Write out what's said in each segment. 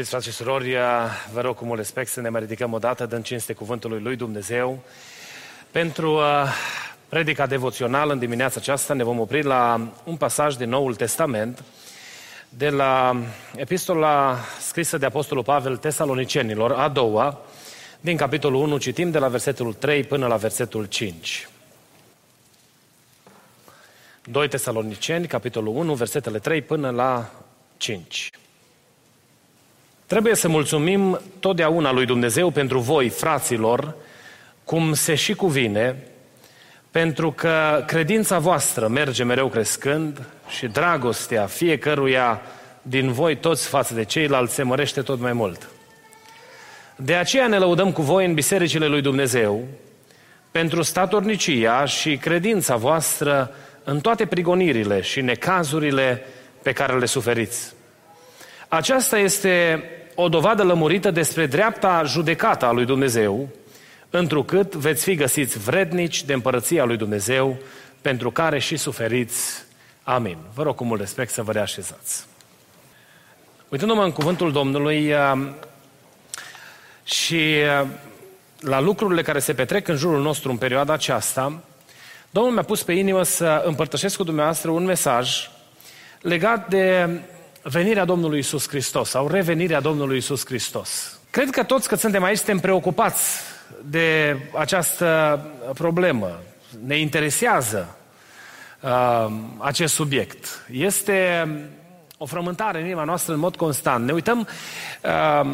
Iubiți frate și surori, vă rog cu mult respect să ne mai ridicăm o dată, dând cinste cuvântului lui Dumnezeu. Pentru uh, predica devoțională în dimineața aceasta ne vom opri la un pasaj din Noul Testament, de la epistola scrisă de Apostolul Pavel Tesalonicenilor, a doua, din capitolul 1, citim de la versetul 3 până la versetul 5. 2 Tesaloniceni, capitolul 1, versetele 3 până la 5. Trebuie să mulțumim totdeauna lui Dumnezeu pentru voi, fraților, cum se și cuvine, pentru că credința voastră merge mereu crescând și dragostea fiecăruia din voi toți față de ceilalți se mărește tot mai mult. De aceea ne lăudăm cu voi în bisericile lui Dumnezeu pentru statornicia și credința voastră în toate prigonirile și necazurile pe care le suferiți. Aceasta este o dovadă lămurită despre dreapta judecată a lui Dumnezeu, întrucât veți fi găsiți vrednici de împărăția lui Dumnezeu, pentru care și suferiți. Amin. Vă rog cu mult respect să vă reașezați. Uitându-mă în cuvântul Domnului uh, și uh, la lucrurile care se petrec în jurul nostru în perioada aceasta, Domnul mi-a pus pe inimă să împărtășesc cu dumneavoastră un mesaj legat de venirea Domnului Isus Hristos sau revenirea Domnului Isus Hristos. Cred că toți că suntem aici suntem preocupați de această problemă. Ne interesează uh, acest subiect. Este o frământare în inima noastră în mod constant. Ne uităm uh,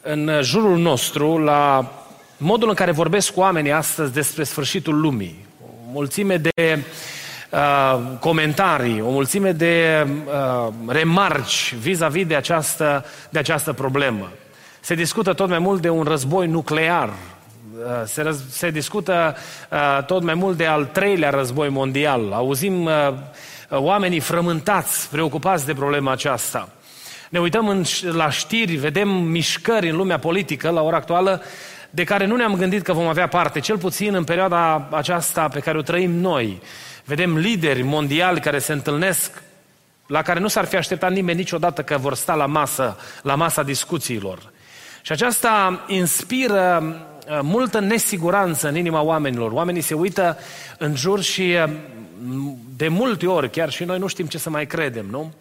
în jurul nostru la modul în care vorbesc cu oamenii astăzi despre sfârșitul lumii. O mulțime de uh, comentarii, o mulțime de uh, remarci vis-a-vis de această, de această problemă. Se discută tot mai mult de un război nuclear, uh, se, răz, se discută uh, tot mai mult de al treilea război mondial. Auzim uh, oamenii frământați, preocupați de problema aceasta. Ne uităm în, la știri, vedem mișcări în lumea politică la ora actuală de care nu ne-am gândit că vom avea parte, cel puțin în perioada aceasta pe care o trăim noi. Vedem lideri mondiali care se întâlnesc la care nu s-ar fi așteptat nimeni niciodată că vor sta la masă, la masa discuțiilor. Și aceasta inspiră uh, multă nesiguranță în inima oamenilor. Oamenii se uită în jur și uh, de multe ori, chiar și noi nu știm ce să mai credem, nu?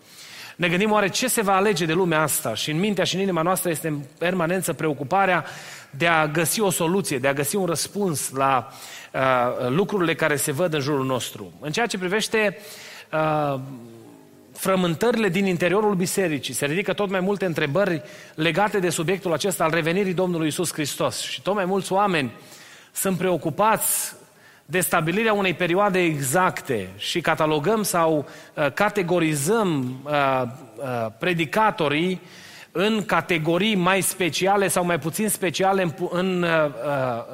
Ne gândim oare ce se va alege de lumea asta și în mintea și în inima noastră este în permanență preocuparea de a găsi o soluție, de a găsi un răspuns la uh, lucrurile care se văd în jurul nostru. În ceea ce privește uh, frământările din interiorul bisericii, se ridică tot mai multe întrebări legate de subiectul acesta al revenirii Domnului Isus Hristos. Și tot mai mulți oameni sunt preocupați de stabilirea unei perioade exacte și catalogăm sau uh, categorizăm uh, uh, predicatorii în categorii mai speciale sau mai puțin speciale în, în, uh,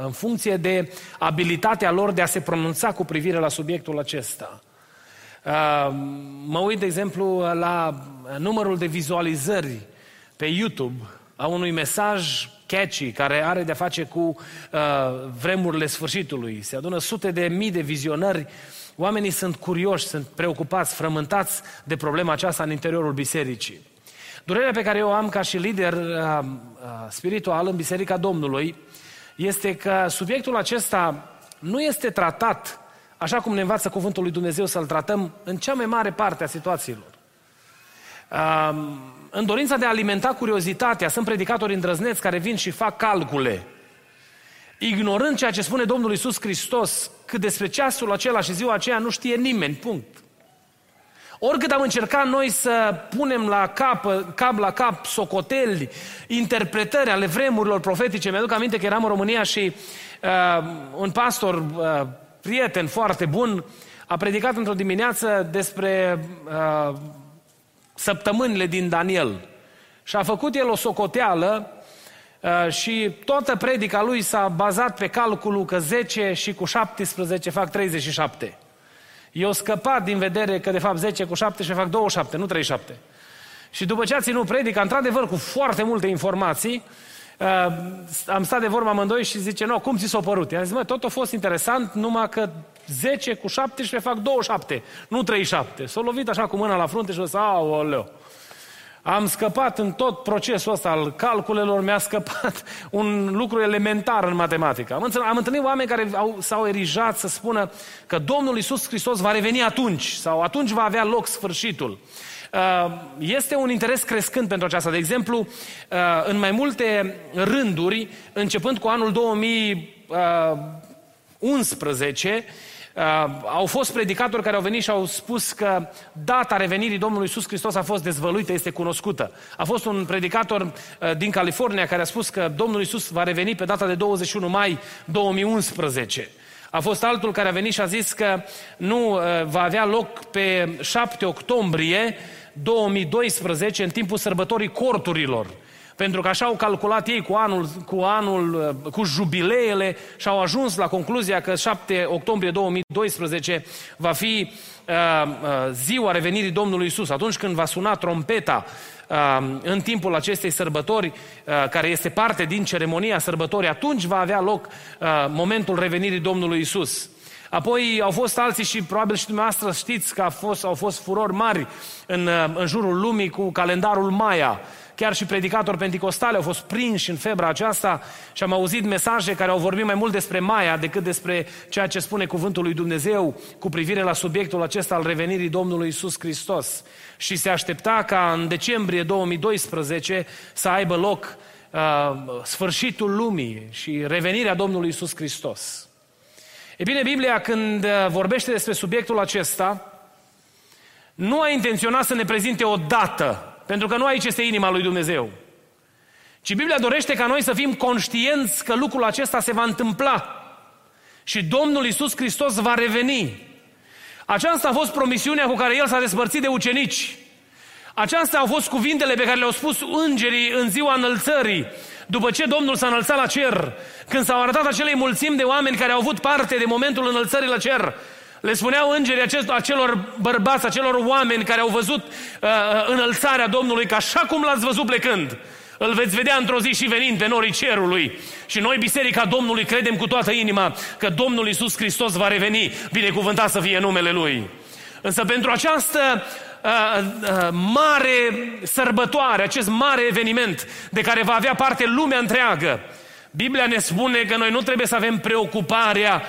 în funcție de abilitatea lor de a se pronunța cu privire la subiectul acesta. Uh, mă uit, de exemplu, la numărul de vizualizări pe YouTube a unui mesaj catchy care are de-a face cu uh, vremurile sfârșitului. Se adună sute de mii de vizionări. Oamenii sunt curioși, sunt preocupați, frământați de problema aceasta în interiorul bisericii. Durerea pe care eu am ca și lider uh, uh, spiritual în Biserica Domnului este că subiectul acesta nu este tratat așa cum ne învață Cuvântul lui Dumnezeu să-l tratăm în cea mai mare parte a situațiilor. Uh, în dorința de a alimenta curiozitatea, sunt predicatori îndrăzneți care vin și fac calcule, ignorând ceea ce spune Domnul Isus Hristos, că despre ceasul acela și ziua aceea nu știe nimeni, punct. Oricât am încercat noi să punem la cap, cap la cap socoteli, interpretări ale vremurilor profetice, mi-aduc aminte că eram în România și uh, un pastor, uh, prieten foarte bun, a predicat într-o dimineață despre uh, săptămânile din Daniel. Și a făcut el o socoteală Uh, și toată predica lui s-a bazat pe calculul că 10 și cu 17 fac 37. Eu scăpat din vedere că de fapt 10 cu 17 fac 27, nu 37. Și după ce a ținut predica, într-adevăr, cu foarte multe informații, uh, am stat de vorbă amândoi și zice, nu, cum ți s-a părut? I-am zis, mă, tot a fost interesant, numai că 10 cu 17 fac 27, nu 37. S-a lovit așa cu mâna la frunte și a zis, aoleu. Am scăpat în tot procesul ăsta al calculelor, mi-a scăpat un lucru elementar în matematică. Am, am întâlnit oameni care au, s-au erijat să spună că Domnul Isus Hristos va reveni atunci sau atunci va avea loc sfârșitul. Uh, este un interes crescând pentru aceasta. De exemplu, uh, în mai multe rânduri, începând cu anul 2011, Uh, au fost predicatori care au venit și au spus că data revenirii Domnului Iisus Hristos a fost dezvăluită, este cunoscută. A fost un predicator uh, din California care a spus că Domnul Iisus va reveni pe data de 21 mai 2011. A fost altul care a venit și a zis că nu uh, va avea loc pe 7 octombrie 2012 în timpul sărbătorii corturilor. Pentru că așa au calculat ei cu anul, cu anul, uh, cu jubileele și au ajuns la concluzia că 7 octombrie 2012 va fi uh, uh, ziua revenirii Domnului Isus. Atunci când va suna trompeta uh, în timpul acestei sărbători, uh, care este parte din ceremonia sărbătorii, atunci va avea loc uh, momentul revenirii Domnului Isus. Apoi au fost alții și probabil și dumneavoastră știți că au fost, au fost furori mari în, uh, în jurul lumii cu calendarul Maya. Chiar și predicatori penticostale au fost prinși în febra aceasta și am auzit mesaje care au vorbit mai mult despre Maia decât despre ceea ce spune cuvântul lui Dumnezeu cu privire la subiectul acesta al revenirii Domnului Isus Hristos. Și se aștepta ca în decembrie 2012 să aibă loc uh, sfârșitul lumii și revenirea Domnului Isus Hristos. E bine, Biblia când uh, vorbește despre subiectul acesta, nu a intenționat să ne prezinte o dată pentru că nu aici este inima lui Dumnezeu. Ci Biblia dorește ca noi să fim conștienți că lucrul acesta se va întâmpla. Și Domnul Isus Hristos va reveni. Aceasta a fost promisiunea cu care El s-a despărțit de ucenici. Aceasta au fost cuvintele pe care le-au spus îngerii în ziua înălțării, după ce Domnul s-a înălțat la cer, când s-au arătat acelei mulțimi de oameni care au avut parte de momentul înălțării la cer. Le spuneau îngerii acest, acelor bărbați, acelor oameni care au văzut uh, înălțarea Domnului, că așa cum l-ați văzut plecând, îl veți vedea într-o zi și venind pe norii cerului. Și noi, Biserica Domnului, credem cu toată inima că Domnul Isus Hristos va reveni, binecuvântat să fie numele Lui. Însă pentru această uh, uh, mare sărbătoare, acest mare eveniment de care va avea parte lumea întreagă, Biblia ne spune că noi nu trebuie să avem preocuparea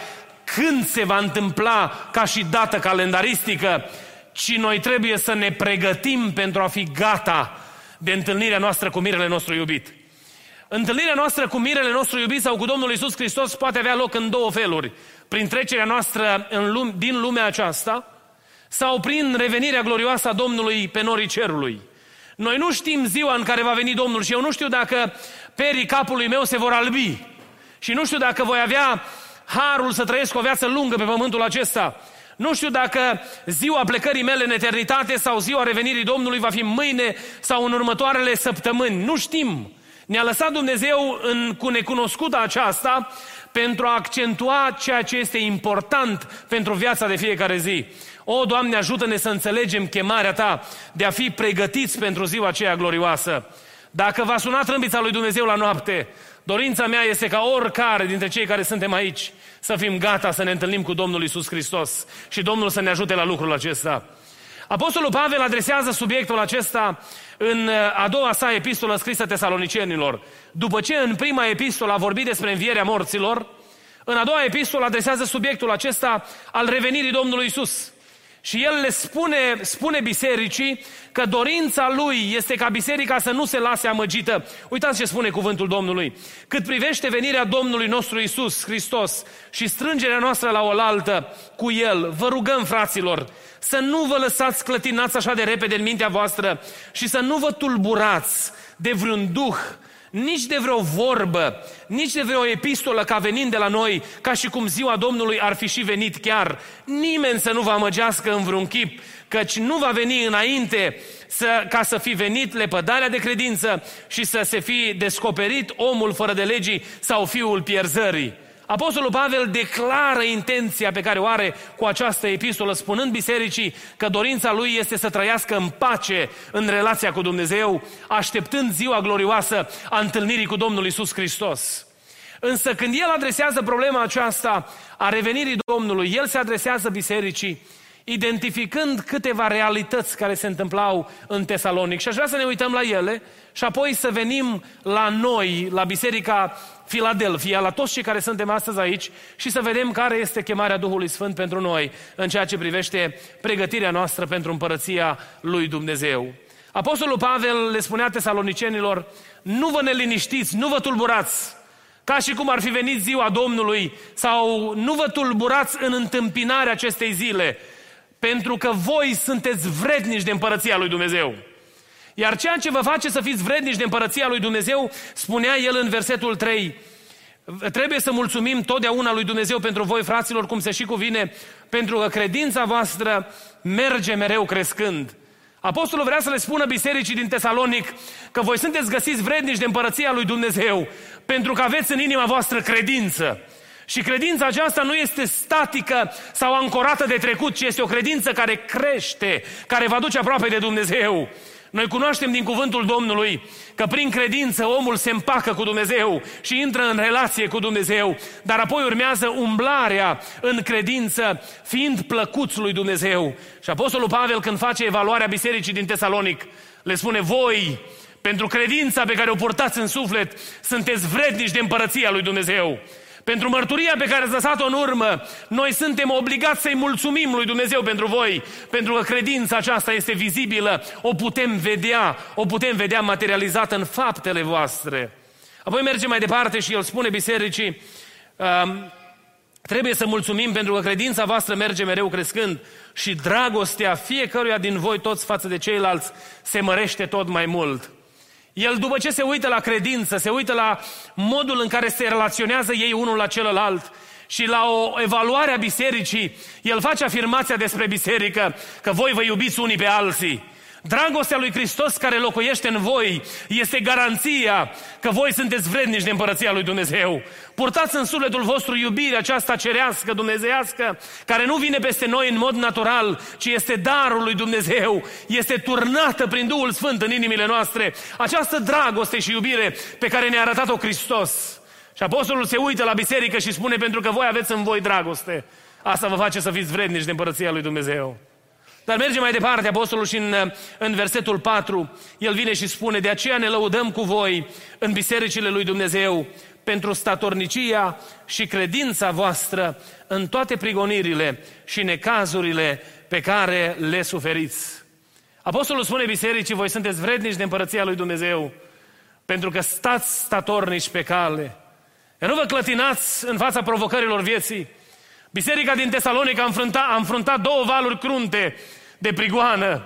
când se va întâmpla ca și dată calendaristică, ci noi trebuie să ne pregătim pentru a fi gata de întâlnirea noastră cu mirele nostru iubit. Întâlnirea noastră cu mirele nostru iubit sau cu Domnul Isus Hristos poate avea loc în două feluri. Prin trecerea noastră în lume, din lumea aceasta sau prin revenirea glorioasă a Domnului pe norii cerului. Noi nu știm ziua în care va veni Domnul și eu nu știu dacă perii capului meu se vor albi. Și nu știu dacă voi avea harul să trăiesc o viață lungă pe pământul acesta. Nu știu dacă ziua plecării mele în eternitate sau ziua revenirii Domnului va fi mâine sau în următoarele săptămâni. Nu știm. Ne-a lăsat Dumnezeu în, cu necunoscuta aceasta pentru a accentua ceea ce este important pentru viața de fiecare zi. O, Doamne, ajută-ne să înțelegem chemarea Ta de a fi pregătiți pentru ziua aceea glorioasă. Dacă va suna trâmbița lui Dumnezeu la noapte, Dorința mea este ca oricare dintre cei care suntem aici să fim gata să ne întâlnim cu Domnul Isus Hristos și Domnul să ne ajute la lucrul acesta. Apostolul Pavel adresează subiectul acesta în uh, a doua sa epistolă scrisă tesalonicenilor. După ce în prima epistolă a vorbit despre învierea morților, în a doua epistolă adresează subiectul acesta al revenirii Domnului Isus. Și el le spune, spune bisericii că dorința lui este ca biserica să nu se lase amăgită. Uitați ce spune cuvântul Domnului. Cât privește venirea Domnului nostru Isus Hristos și strângerea noastră la oaltă cu El, vă rugăm, fraților, să nu vă lăsați clătinați așa de repede în mintea voastră și să nu vă tulburați de vreun duh nici de vreo vorbă, nici de vreo epistolă ca venind de la noi, ca și cum ziua Domnului ar fi și venit chiar. Nimeni să nu vă amăgească în vreun chip, căci nu va veni înainte să, ca să fi venit lepădarea de credință și să se fi descoperit omul fără de legii sau fiul pierzării. Apostolul Pavel declară intenția pe care o are cu această epistolă, spunând bisericii că dorința lui este să trăiască în pace în relația cu Dumnezeu, așteptând ziua glorioasă a întâlnirii cu Domnul Isus Hristos. Însă când el adresează problema aceasta a revenirii Domnului, el se adresează bisericii identificând câteva realități care se întâmplau în Tesalonic. Și aș vrea să ne uităm la ele și apoi să venim la noi, la Biserica Filadelfia, la toți cei care suntem astăzi aici și să vedem care este chemarea Duhului Sfânt pentru noi în ceea ce privește pregătirea noastră pentru împărăția lui Dumnezeu. Apostolul Pavel le spunea tesalonicenilor, nu vă neliniștiți, nu vă tulburați, ca și cum ar fi venit ziua Domnului, sau nu vă tulburați în întâmpinarea acestei zile, pentru că voi sunteți vrednici de împărăția lui Dumnezeu. Iar ceea ce vă face să fiți vrednici de împărăția lui Dumnezeu, spunea el în versetul 3, trebuie să mulțumim totdeauna lui Dumnezeu pentru voi, fraților, cum se și cuvine, pentru că credința voastră merge mereu crescând. Apostolul vrea să le spună bisericii din Tesalonic că voi sunteți găsiți vrednici de împărăția lui Dumnezeu, pentru că aveți în inima voastră credință. Și credința aceasta nu este statică sau ancorată de trecut, ci este o credință care crește, care va duce aproape de Dumnezeu. Noi cunoaștem din cuvântul Domnului că prin credință omul se împacă cu Dumnezeu și intră în relație cu Dumnezeu, dar apoi urmează umblarea în credință, fiind plăcuți lui Dumnezeu. Și Apostolul Pavel, când face evaluarea bisericii din Tesalonic, le spune, voi, pentru credința pe care o purtați în suflet, sunteți vrednici de împărăția lui Dumnezeu. Pentru mărturia pe care ați lăsat-o în urmă, noi suntem obligați să-i mulțumim lui Dumnezeu pentru voi, pentru că credința aceasta este vizibilă, o putem vedea, o putem vedea materializată în faptele voastre. Apoi merge mai departe și el spune bisericii, um, trebuie să mulțumim pentru că credința voastră merge mereu crescând și dragostea fiecăruia din voi toți față de ceilalți se mărește tot mai mult. El după ce se uită la credință, se uită la modul în care se relaționează ei unul la celălalt și la o evaluare a bisericii, el face afirmația despre biserică că voi vă iubiți unii pe alții. Dragostea lui Hristos care locuiește în voi este garanția că voi sunteți vrednici de împărăția lui Dumnezeu. Purtați în sufletul vostru iubirea aceasta cerească, dumnezeiască, care nu vine peste noi în mod natural, ci este darul lui Dumnezeu, este turnată prin Duhul Sfânt în inimile noastre. Această dragoste și iubire pe care ne-a arătat-o Hristos. Și apostolul se uită la biserică și spune, pentru că voi aveți în voi dragoste, asta vă face să fiți vrednici de împărăția lui Dumnezeu. Dar merge mai departe apostolul și în, în versetul 4, el vine și spune, de aceea ne lăudăm cu voi în bisericile lui Dumnezeu pentru statornicia și credința voastră în toate prigonirile și necazurile pe care le suferiți. Apostolul spune bisericii, voi sunteți vrednici de împărăția lui Dumnezeu, pentru că stați statornici pe cale. Nu vă clătinați în fața provocărilor vieții. Biserica din Tesalonic a înfruntat, a înfruntat două valuri crunte de prigoană.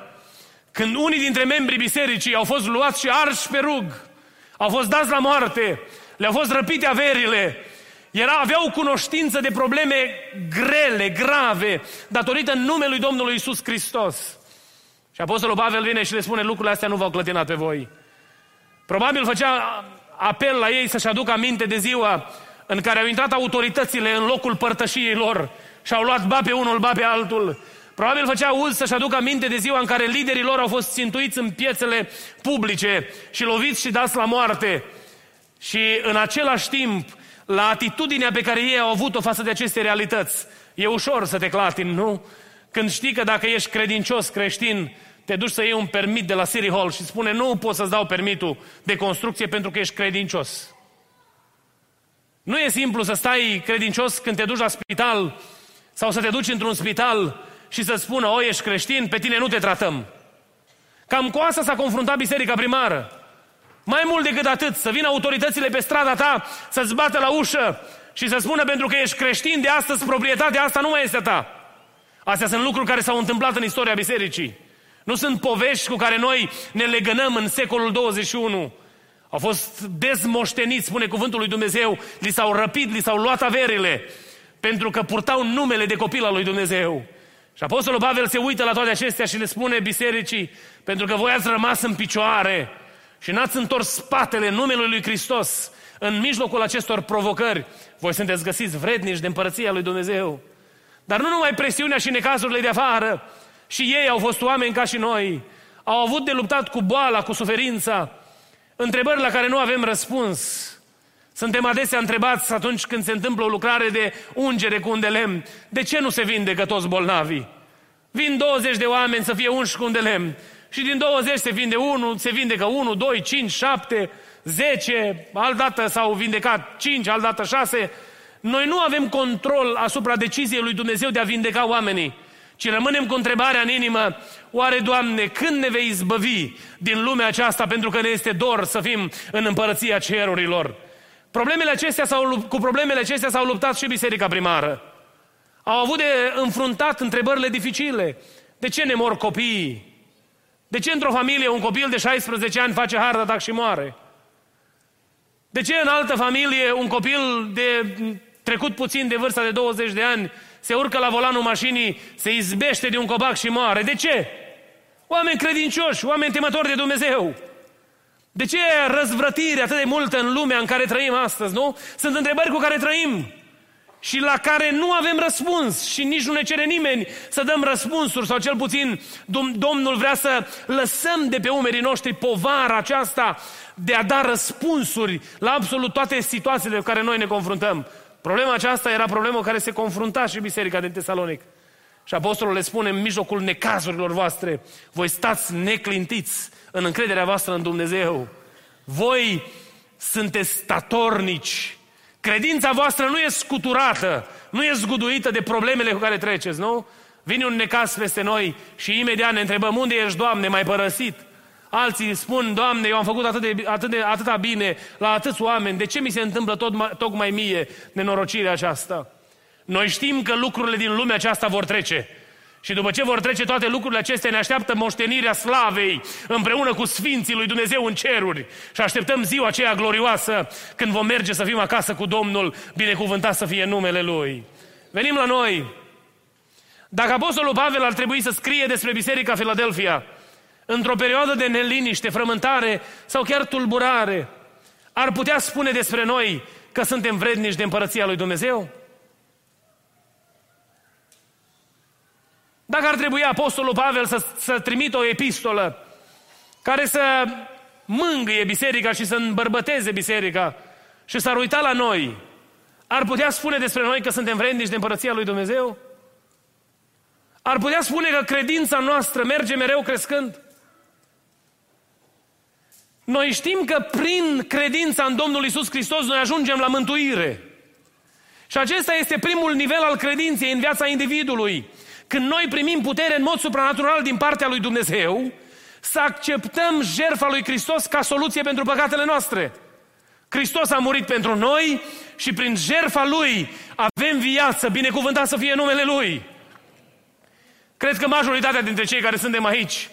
Când unii dintre membrii bisericii au fost luați și arși pe rug, au fost dați la moarte, le-au fost răpite averile, era, aveau cunoștință de probleme grele, grave, datorită numelui Domnului Isus Hristos. Și Apostolul Pavel vine și le spune, lucrurile astea nu v-au clătinat pe voi. Probabil făcea apel la ei să-și aducă aminte de ziua în care au intrat autoritățile în locul părtășiei lor și au luat ba pe unul, ba pe altul. Probabil făcea uz să-și aducă aminte de ziua în care liderii lor au fost țintuiți în piețele publice și loviți și dați la moarte. Și în același timp, la atitudinea pe care ei au avut-o față de aceste realități, e ușor să te clatini, nu? Când știi că dacă ești credincios creștin, te duci să iei un permit de la City Hall și spune nu pot să-ți dau permitul de construcție pentru că ești credincios. Nu e simplu să stai credincios când te duci la spital sau să te duci într-un spital și să spună, o, ești creștin, pe tine nu te tratăm. Cam cu asta s-a confruntat biserica primară. Mai mult decât atât, să vină autoritățile pe strada ta, să-ți bată la ușă și să spună pentru că ești creștin de astăzi, proprietatea asta nu mai este ta. Astea sunt lucruri care s-au întâmplat în istoria bisericii. Nu sunt povești cu care noi ne legănăm în secolul 21. Au fost dezmoșteniți, spune cuvântul lui Dumnezeu, li s-au răpit, li s-au luat averile, pentru că purtau numele de copil al lui Dumnezeu. Și Apostolul Pavel se uită la toate acestea și le spune bisericii, pentru că voi ați rămas în picioare și n-ați întors spatele numelui lui Hristos în mijlocul acestor provocări, voi sunteți găsiți vrednici de împărăția lui Dumnezeu. Dar nu numai presiunea și necazurile de afară, și ei au fost oameni ca și noi, au avut de luptat cu boala, cu suferința, întrebări la care nu avem răspuns. Suntem adesea întrebați atunci când se întâmplă o lucrare de ungere cu un de lemn, de ce nu se vindecă toți bolnavii? Vin 20 de oameni să fie unși cu un de lemn și din 20 se vinde unul, se vindecă 1, 2, 5, 7, 10, altădată s-au vindecat 5, altădată 6. Noi nu avem control asupra deciziei lui Dumnezeu de a vindeca oamenii, ci rămânem cu întrebarea în inimă, oare, Doamne, când ne vei izbăvi din lumea aceasta pentru că ne este dor să fim în împărăția cerurilor? Problemele acestea s-au, cu problemele acestea s-au luptat și biserica primară. Au avut de înfruntat întrebările dificile. De ce ne mor copiii? De ce într-o familie un copil de 16 ani face hard attack și moare? De ce în altă familie un copil de trecut puțin de vârsta de 20 de ani se urcă la volanul mașinii, se izbește de un copac și moare? De ce? Oameni credincioși, oameni temători de Dumnezeu. De ce răzvrătire atât de multă în lumea în care trăim astăzi, nu? Sunt întrebări cu care trăim și la care nu avem răspuns și nici nu ne cere nimeni să dăm răspunsuri sau cel puțin Domnul vrea să lăsăm de pe umerii noștri povara aceasta de a da răspunsuri la absolut toate situațiile cu care noi ne confruntăm. Problema aceasta era problema care se confrunta și biserica din Tesalonic. Și apostolul le spune în mijlocul necazurilor voastre, voi stați neclintiți în încrederea voastră în Dumnezeu. Voi sunteți statornici. Credința voastră nu e scuturată, nu e zguduită de problemele cu care treceți, nu? Vine un necas peste noi și imediat ne întrebăm, unde ești, Doamne, mai părăsit? Alții spun, Doamne, eu am făcut atât de, atât de, atâta bine la atâți oameni, de ce mi se întâmplă tot, tocmai mie nenorocirea aceasta? Noi știm că lucrurile din lumea aceasta vor trece. Și după ce vor trece toate lucrurile acestea, ne așteaptă moștenirea slavei împreună cu Sfinții lui Dumnezeu în ceruri. Și așteptăm ziua aceea glorioasă când vom merge să fim acasă cu Domnul, binecuvântat să fie numele Lui. Venim la noi. Dacă Apostolul Pavel ar trebui să scrie despre Biserica Filadelfia, într-o perioadă de neliniște, frământare sau chiar tulburare, ar putea spune despre noi că suntem vrednici de împărăția lui Dumnezeu? Dacă ar trebui Apostolul Pavel să, să trimită o epistolă care să mângâie biserica și să îmbărbăteze biserica și s-ar uita la noi, ar putea spune despre noi că suntem vrednici de împărăția lui Dumnezeu? Ar putea spune că credința noastră merge mereu crescând? Noi știm că prin credința în Domnul Isus Hristos noi ajungem la mântuire. Și acesta este primul nivel al credinței în viața individului. Când noi primim putere în mod supranatural din partea lui Dumnezeu, să acceptăm jertfa lui Hristos ca soluție pentru păcatele noastre. Hristos a murit pentru noi și prin jertfa Lui avem viață, binecuvântat să fie numele Lui. Cred că majoritatea dintre cei care suntem aici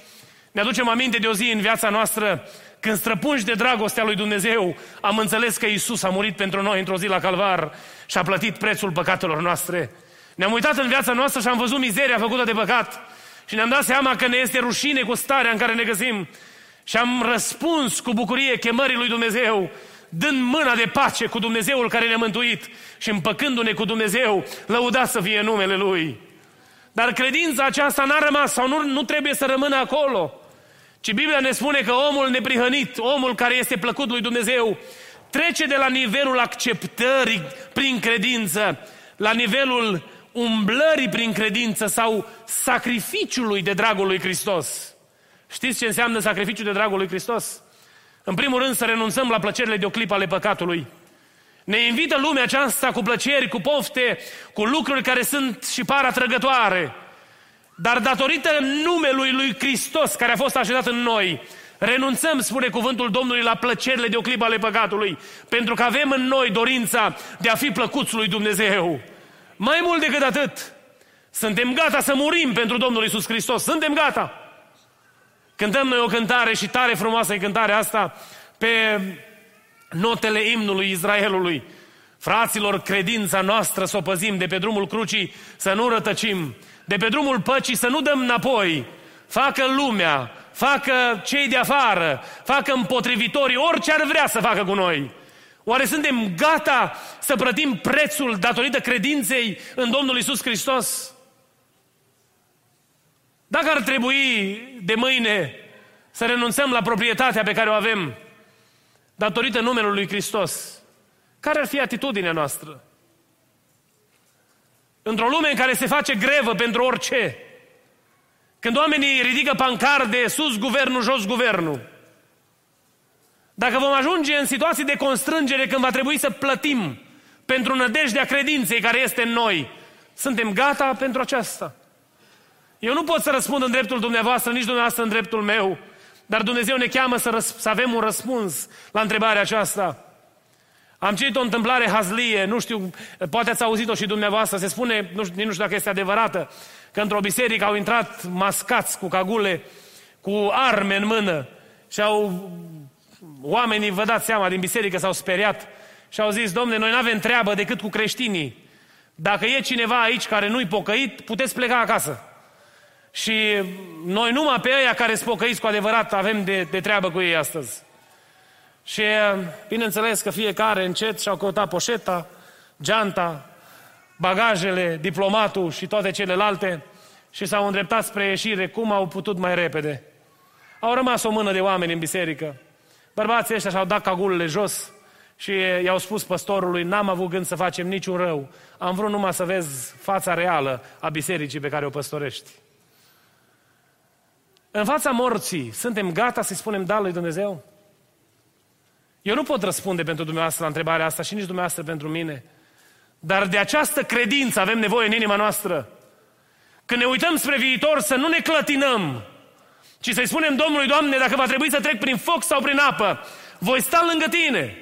ne aducem aminte de o zi în viața noastră când străpunși de dragostea lui Dumnezeu am înțeles că Isus a murit pentru noi într-o zi la calvar și a plătit prețul păcatelor noastre. Ne-am uitat în viața noastră și am văzut mizeria făcută de păcat. Și ne-am dat seama că ne este rușine cu starea în care ne găsim. Și am răspuns cu bucurie chemării lui Dumnezeu, dând mâna de pace cu Dumnezeul care ne-a mântuit și împăcându-ne cu Dumnezeu, lăudat să fie numele Lui. Dar credința aceasta n-a rămas sau nu, nu trebuie să rămână acolo. Ci Biblia ne spune că omul neprihănit, omul care este plăcut lui Dumnezeu, trece de la nivelul acceptării prin credință la nivelul umblării prin credință sau sacrificiului de dragul lui Hristos. Știți ce înseamnă sacrificiul de dragul lui Hristos? În primul rând să renunțăm la plăcerile de o clipă ale păcatului. Ne invită lumea aceasta cu plăceri, cu pofte, cu lucruri care sunt și par atrăgătoare. Dar datorită numelui lui Hristos care a fost așezat în noi, renunțăm, spune cuvântul Domnului, la plăcerile de o clipă ale păcatului, pentru că avem în noi dorința de a fi plăcuți lui Dumnezeu. Mai mult decât atât, suntem gata să murim pentru Domnul Isus Hristos. Suntem gata. Cântăm noi o cântare și tare frumoasă e cântarea asta pe notele imnului Israelului. Fraților, credința noastră să o păzim de pe drumul crucii, să nu rătăcim, de pe drumul păcii să nu dăm înapoi. Facă lumea, facă cei de afară, facă împotrivitorii, orice ar vrea să facă cu noi. Oare suntem gata să plătim prețul datorită credinței în Domnul Isus Hristos? Dacă ar trebui de mâine să renunțăm la proprietatea pe care o avem datorită numelui lui Hristos, care ar fi atitudinea noastră? Într-o lume în care se face grevă pentru orice, când oamenii ridică pancarde, sus guvernul, jos guvernul, dacă vom ajunge în situații de constrângere când va trebui să plătim pentru nădejdea credinței care este în noi, suntem gata pentru aceasta. Eu nu pot să răspund în dreptul dumneavoastră, nici dumneavoastră în dreptul meu, dar Dumnezeu ne cheamă să, răs- să avem un răspuns la întrebarea aceasta. Am citit o întâmplare hazlie, nu știu, poate ați auzit-o și dumneavoastră, se spune, nu știu, nu știu dacă este adevărată, că într-o biserică au intrat mascați cu cagule, cu arme în mână și au, oamenii, vă dați seama, din biserică s-au speriat și au zis, domne, noi nu avem treabă decât cu creștinii. Dacă e cineva aici care nu-i pocăit, puteți pleca acasă. Și noi numai pe aia care sunt pocăiți cu adevărat avem de, de treabă cu ei astăzi. Și bineînțeles că fiecare încet și-au căutat poșeta, geanta, bagajele, diplomatul și toate celelalte și s-au îndreptat spre ieșire cum au putut mai repede. Au rămas o mână de oameni în biserică. Bărbații ăștia și-au dat cagulele jos și i-au spus păstorului, n-am avut gând să facem niciun rău, am vrut numai să vezi fața reală a bisericii pe care o păstorești. În fața morții, suntem gata să-i spunem da lui Dumnezeu? Eu nu pot răspunde pentru dumneavoastră la întrebarea asta și nici dumneavoastră pentru mine. Dar de această credință avem nevoie în inima noastră. Când ne uităm spre viitor, să nu ne clătinăm, ci să-i spunem Domnului, Doamne, dacă va trebui să trec prin foc sau prin apă, voi sta lângă Tine.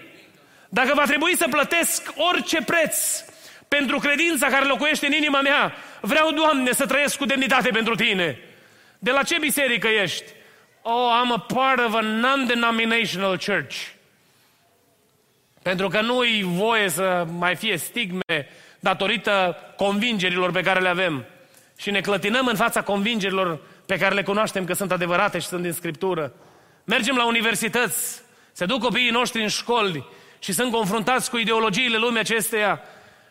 Dacă va trebui să plătesc orice preț pentru credința care locuiește în inima mea, vreau, Doamne, să trăiesc cu demnitate pentru Tine. De la ce biserică ești? Oh, I'm a part of a non-denominational church. Pentru că nu-i voie să mai fie stigme datorită convingerilor pe care le avem. Și ne clătinăm în fața convingerilor pe care le cunoaștem că sunt adevărate și sunt din Scriptură. Mergem la universități, se duc copiii noștri în școli și sunt confruntați cu ideologiile lumii acesteia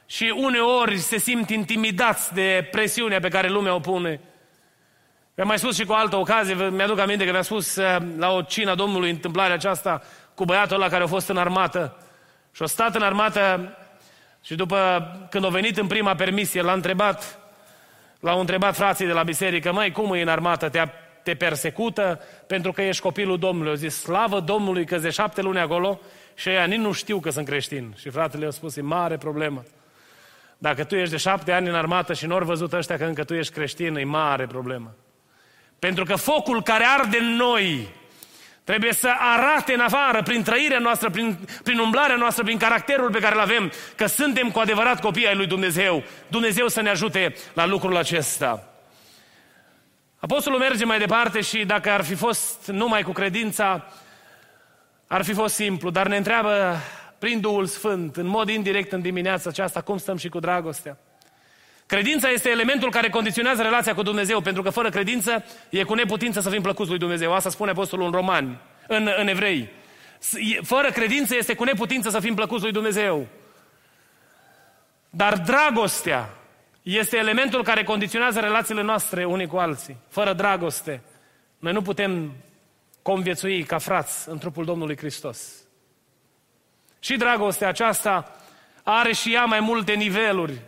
și uneori se simt intimidați de presiunea pe care lumea o pune. Mi-am mai spus și cu altă ocazie, mi-aduc aminte că mi-a spus uh, la o cină Domnului întâmplarea aceasta cu băiatul ăla care a fost în armată. Și a stat în armată și după când a venit în prima permisie, l-a întrebat, l-au întrebat frații de la biserică, măi, cum e în armată? Te, te persecută pentru că ești copilul Domnului. Au zis, slavă Domnului că de șapte luni acolo și ea nici nu știu că sunt creștin. Și fratele i-a spus, e mare problemă. Dacă tu ești de șapte ani în armată și nu ori văzut ăștia că încă tu ești creștin, e mare problemă. Pentru că focul care arde în noi trebuie să arate în afară, prin trăirea noastră, prin, prin umblarea noastră, prin caracterul pe care îl avem, că suntem cu adevărat copii ai lui Dumnezeu. Dumnezeu să ne ajute la lucrul acesta. Apostolul merge mai departe și dacă ar fi fost numai cu credința, ar fi fost simplu, dar ne întreabă prin Duhul Sfânt, în mod indirect în dimineața aceasta, cum stăm și cu dragostea. Credința este elementul care condiționează relația cu Dumnezeu, pentru că fără credință e cu neputință să fim plăcuți lui Dumnezeu. Asta spune Apostolul în Romani, în, în Evrei. Fără credință este cu neputință să fim plăcuți lui Dumnezeu. Dar dragostea este elementul care condiționează relațiile noastre unii cu alții. Fără dragoste, noi nu putem conviețui ca frați în trupul Domnului Hristos. Și dragostea aceasta are și ea mai multe niveluri.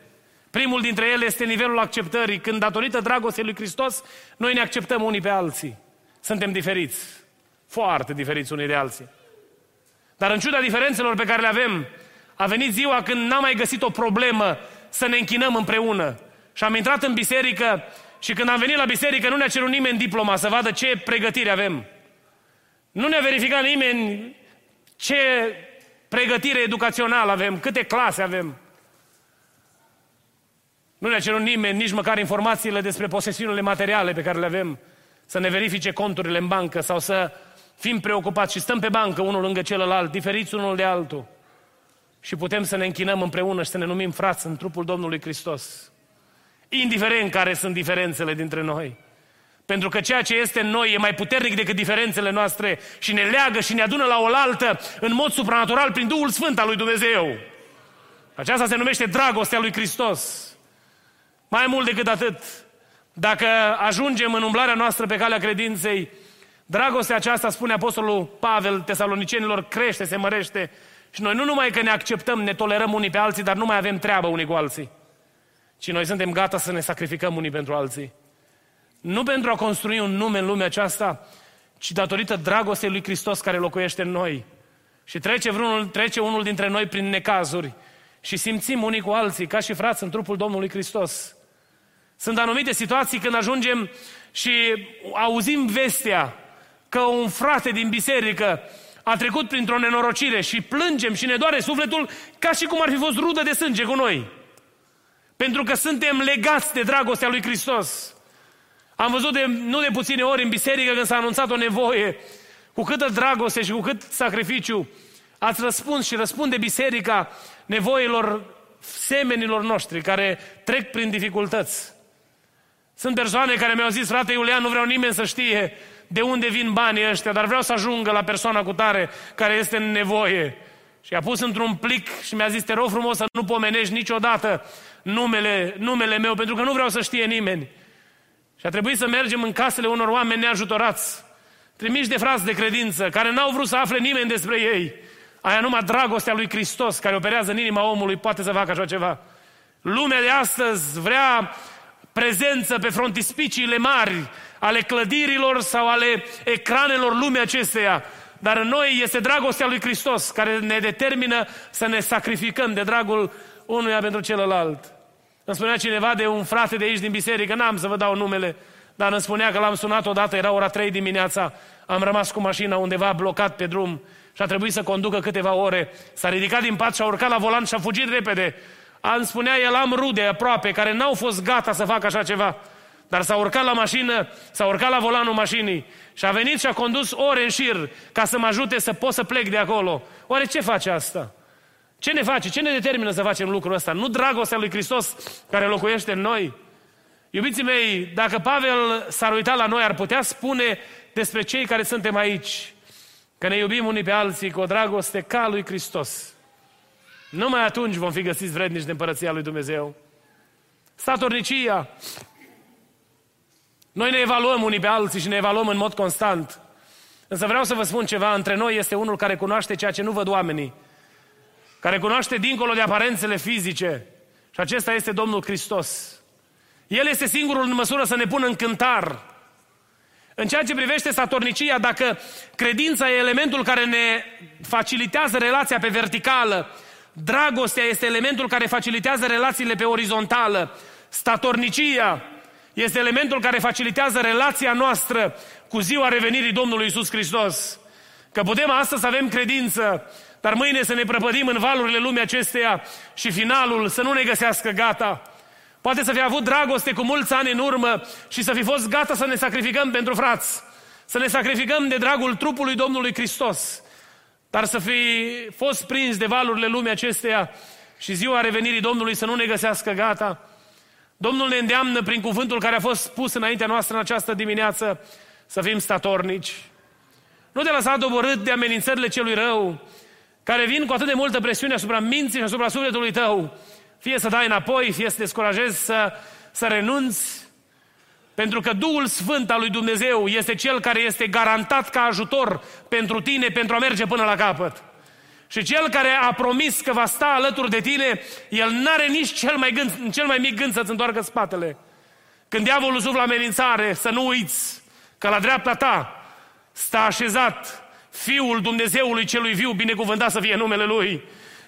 Primul dintre ele este nivelul acceptării, când datorită dragostei lui Hristos, noi ne acceptăm unii pe alții. Suntem diferiți, foarte diferiți unii de alții. Dar în ciuda diferențelor pe care le avem, a venit ziua când n-am mai găsit o problemă să ne închinăm împreună. Și am intrat în biserică și când am venit la biserică nu ne-a cerut nimeni diploma să vadă ce pregătire avem. Nu ne-a verificat nimeni ce pregătire educațională avem, câte clase avem. Nu ne-a cerut nimeni nici măcar informațiile despre posesiunile materiale pe care le avem, să ne verifice conturile în bancă sau să fim preocupați și stăm pe bancă unul lângă celălalt, diferiți unul de altul. și putem să ne închinăm împreună și să ne numim frați în trupul Domnului Hristos. Indiferent care sunt diferențele dintre noi. Pentru că ceea ce este în noi e mai puternic decât diferențele noastre și ne leagă și ne adună la oaltă în mod supranatural prin Duhul Sfânt al lui Dumnezeu. Aceasta se numește dragostea lui Hristos. Mai mult decât atât, dacă ajungem în umblarea noastră pe calea credinței, dragostea aceasta, spune Apostolul Pavel tesalonicenilor, crește, se mărește și noi nu numai că ne acceptăm, ne tolerăm unii pe alții, dar nu mai avem treabă unii cu alții, ci noi suntem gata să ne sacrificăm unii pentru alții. Nu pentru a construi un nume în lumea aceasta, ci datorită dragostei lui Hristos care locuiește în noi. Și trece, vreunul, trece unul dintre noi prin necazuri și simțim unii cu alții, ca și frați în trupul Domnului Hristos. Sunt anumite situații când ajungem și auzim vestea că un frate din biserică a trecut printr-o nenorocire și plângem și ne doare sufletul ca și cum ar fi fost rudă de sânge cu noi. Pentru că suntem legați de dragostea lui Hristos. Am văzut de, nu de puține ori în biserică când s-a anunțat o nevoie, cu câtă dragoste și cu cât sacrificiu ați răspuns și răspunde biserica nevoilor semenilor noștri care trec prin dificultăți. Sunt persoane care mi-au zis, frate Iulian, nu vreau nimeni să știe de unde vin banii ăștia, dar vreau să ajungă la persoana cu tare care este în nevoie. Și a pus într-un plic și mi-a zis, te rog frumos să nu pomenești niciodată numele, numele meu, pentru că nu vreau să știe nimeni. Și a trebuit să mergem în casele unor oameni neajutorați, trimiși de frați de credință, care n-au vrut să afle nimeni despre ei. Aia numai dragostea lui Hristos, care operează în inima omului, poate să facă așa ceva. Lumea de astăzi vrea prezență pe frontispiciile mari ale clădirilor sau ale ecranelor lumii acesteia. Dar în noi este dragostea lui Hristos care ne determină să ne sacrificăm de dragul unuia pentru celălalt. Îmi spunea cineva de un frate de aici din biserică, n-am să vă dau numele, dar îmi spunea că l-am sunat odată, era ora 3 dimineața, am rămas cu mașina undeva blocat pe drum și a trebuit să conducă câteva ore. S-a ridicat din pat și a urcat la volan și a fugit repede. Îmi spunea, el am rude aproape, care n-au fost gata să facă așa ceva. Dar s-a urcat la mașină, s-a urcat la volanul mașinii și a venit și a condus ore în șir ca să mă ajute să pot să plec de acolo. Oare ce face asta? Ce ne face? Ce ne determină să facem lucrul ăsta? Nu dragostea lui Hristos care locuiește în noi? Iubiții mei, dacă Pavel s-ar uita la noi, ar putea spune despre cei care suntem aici că ne iubim unii pe alții cu o dragoste ca lui Hristos. Numai atunci vom fi găsiți vrednici de împărăția lui Dumnezeu. Statornicia. Noi ne evaluăm unii pe alții și ne evaluăm în mod constant. Însă vreau să vă spun ceva, între noi este unul care cunoaște ceea ce nu văd oamenii care cunoaște dincolo de aparențele fizice. Și acesta este Domnul Hristos. El este singurul în măsură să ne pună în cântar. În ceea ce privește satornicia, dacă credința e elementul care ne facilitează relația pe verticală, dragostea este elementul care facilitează relațiile pe orizontală, statornicia este elementul care facilitează relația noastră cu ziua revenirii Domnului Isus Hristos. Că putem astăzi să avem credință, dar mâine să ne prăpădim în valurile lumii acesteia și finalul să nu ne găsească gata. Poate să fi avut dragoste cu mulți ani în urmă și să fi fost gata să ne sacrificăm pentru frați. Să ne sacrificăm de dragul trupului Domnului Hristos. Dar să fi fost prins de valurile lumii acesteia și ziua revenirii Domnului să nu ne găsească gata. Domnul ne îndeamnă prin cuvântul care a fost spus înaintea noastră în această dimineață să fim statornici. Nu te lăsa doborât de amenințările celui rău, care vin cu atât de multă presiune asupra minții și asupra sufletului tău, fie să dai înapoi, fie să te descurajezi, să, să renunți, pentru că Duhul Sfânt al lui Dumnezeu este Cel care este garantat ca ajutor pentru tine, pentru a merge până la capăt. Și Cel care a promis că va sta alături de tine, El n-are nici cel mai, gând, cel mai mic gând să-ți întoarcă spatele. Când diavolul suflă amenințare, să nu uiți că la dreapta ta stă așezat Fiul Dumnezeului celui viu, binecuvântat să fie numele Lui,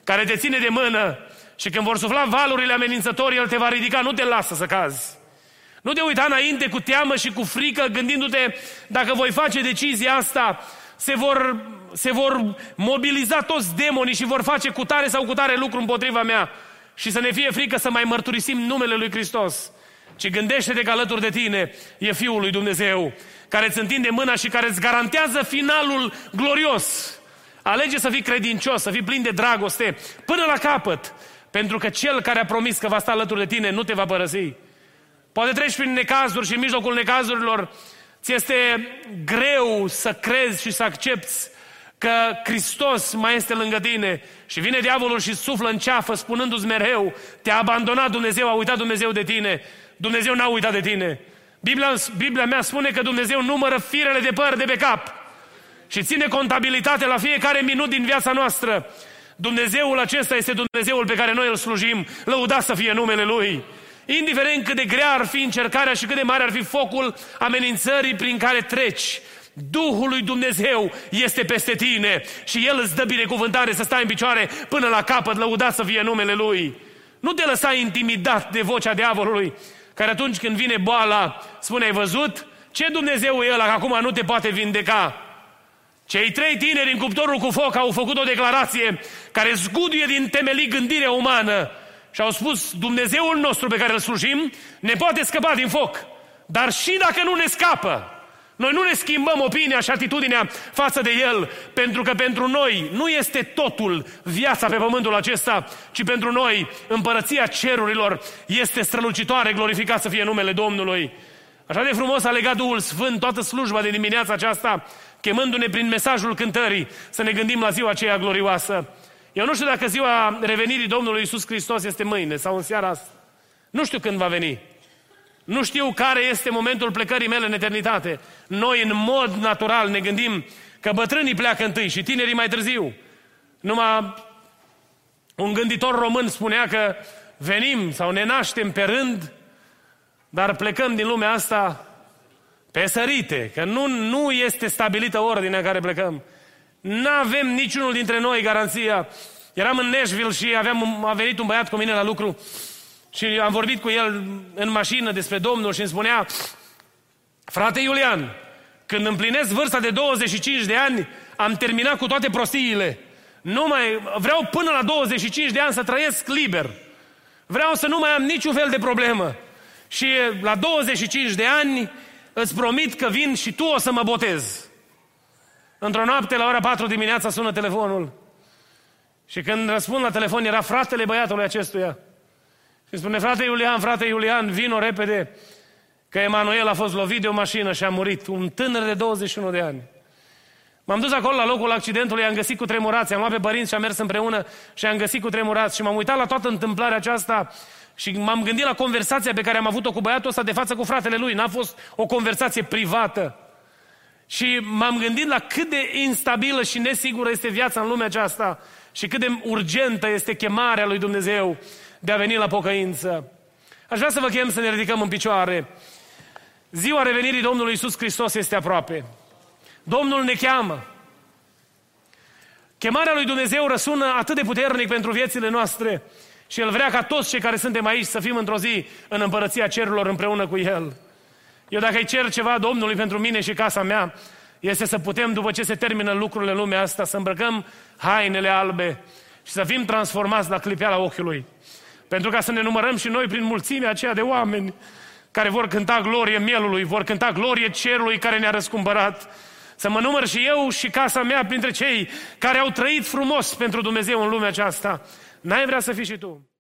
care te ține de mână și când vor sufla valurile amenințătorii, El te va ridica, nu te lasă să cazi. Nu te uita înainte cu teamă și cu frică, gândindu-te, dacă voi face decizia asta, se vor, se vor mobiliza toți demonii și vor face cu tare sau cu tare lucru împotriva mea. Și să ne fie frică să mai mărturisim numele Lui Hristos. Ci gândește-te că alături de tine e Fiul lui Dumnezeu care îți întinde mâna și care îți garantează finalul glorios Alege să fii credincios, să fii plin de dragoste, până la capăt. Pentru că cel care a promis că va sta alături de tine nu te va părăsi. Poate treci prin necazuri și în mijlocul necazurilor ți este greu să crezi și să accepti că Hristos mai este lângă tine și vine diavolul și suflă în ceafă spunându-ți mereu, te-a abandonat Dumnezeu, a uitat Dumnezeu de tine. Dumnezeu n-a uitat de tine. Biblia, Biblia mea spune că Dumnezeu numără firele de păr de pe cap și ține contabilitate la fiecare minut din viața noastră. Dumnezeul acesta este Dumnezeul pe care noi îl slujim. Lăudat să fie numele Lui. Indiferent cât de grea ar fi încercarea și cât de mare ar fi focul amenințării prin care treci, Duhul lui Dumnezeu este peste tine și El îți dă binecuvântare să stai în picioare până la capăt, lăudat să fie numele Lui. Nu te lăsa intimidat de vocea diavolului, care atunci când vine boala, spune, ai văzut? Ce Dumnezeu e ăla, că acum nu te poate vindeca? Cei trei tineri în cuptorul cu foc au făcut o declarație care zguduie din temelii gândirea umană și au spus, Dumnezeul nostru pe care îl slujim ne poate scăpa din foc, dar și dacă nu ne scapă, noi nu ne schimbăm opinia și atitudinea față de El, pentru că pentru noi nu este totul viața pe pământul acesta, ci pentru noi împărăția cerurilor este strălucitoare, glorificat să fie numele Domnului. Așa de frumos a legat Duhul Sfânt toată slujba de dimineața aceasta, chemându-ne prin mesajul cântării să ne gândim la ziua aceea glorioasă. Eu nu știu dacă ziua revenirii Domnului Isus Hristos este mâine sau în seara asta. Nu știu când va veni. Nu știu care este momentul plecării mele în eternitate. Noi, în mod natural, ne gândim că bătrânii pleacă întâi și tinerii mai târziu. Numai un gânditor român spunea că venim sau ne naștem pe rând, dar plecăm din lumea asta pe sărite, că nu, nu este stabilită ordinea în care plecăm. Nu avem niciunul dintre noi garanția. Eram în Nashville și aveam, a venit un băiat cu mine la lucru și am vorbit cu el în mașină despre Domnul și îmi spunea, frate Iulian, când împlinesc vârsta de 25 de ani, am terminat cu toate prostiile. Nu mai, vreau până la 25 de ani să trăiesc liber. Vreau să nu mai am niciun fel de problemă. Și la 25 de ani îți promit că vin și tu o să mă botez. Într-o noapte, la ora 4 dimineața, sună telefonul. Și când răspund la telefon, era fratele băiatului acestuia. Și spune, frate Iulian, frate Iulian, vino repede, că Emanuel a fost lovit de o mașină și a murit. Un tânăr de 21 de ani. M-am dus acolo la locul accidentului, am găsit cu tremurați, am luat pe părinți și am mers împreună și am găsit cu tremurați și m-am uitat la toată întâmplarea aceasta și m-am gândit la conversația pe care am avut-o cu băiatul ăsta de față cu fratele lui. N-a fost o conversație privată. Și m-am gândit la cât de instabilă și nesigură este viața în lumea aceasta și cât de urgentă este chemarea lui Dumnezeu de a veni la pocăință. Aș vrea să vă chem să ne ridicăm în picioare. Ziua revenirii Domnului Isus Hristos este aproape. Domnul ne cheamă. Chemarea lui Dumnezeu răsună atât de puternic pentru viețile noastre și El vrea ca toți cei care suntem aici să fim într-o zi în împărăția cerurilor împreună cu El. Eu dacă îi cer ceva Domnului pentru mine și casa mea, este să putem, după ce se termină lucrurile în lumea asta, să îmbrăcăm hainele albe și să fim transformați la clipeala ochiului. Pentru ca să ne numărăm și noi prin mulțimea aceea de oameni care vor cânta glorie mielului, vor cânta glorie cerului care ne-a răscumpărat. Să mă număr și eu și casa mea printre cei care au trăit frumos pentru Dumnezeu în lumea aceasta. N-ai vrea să fii și tu?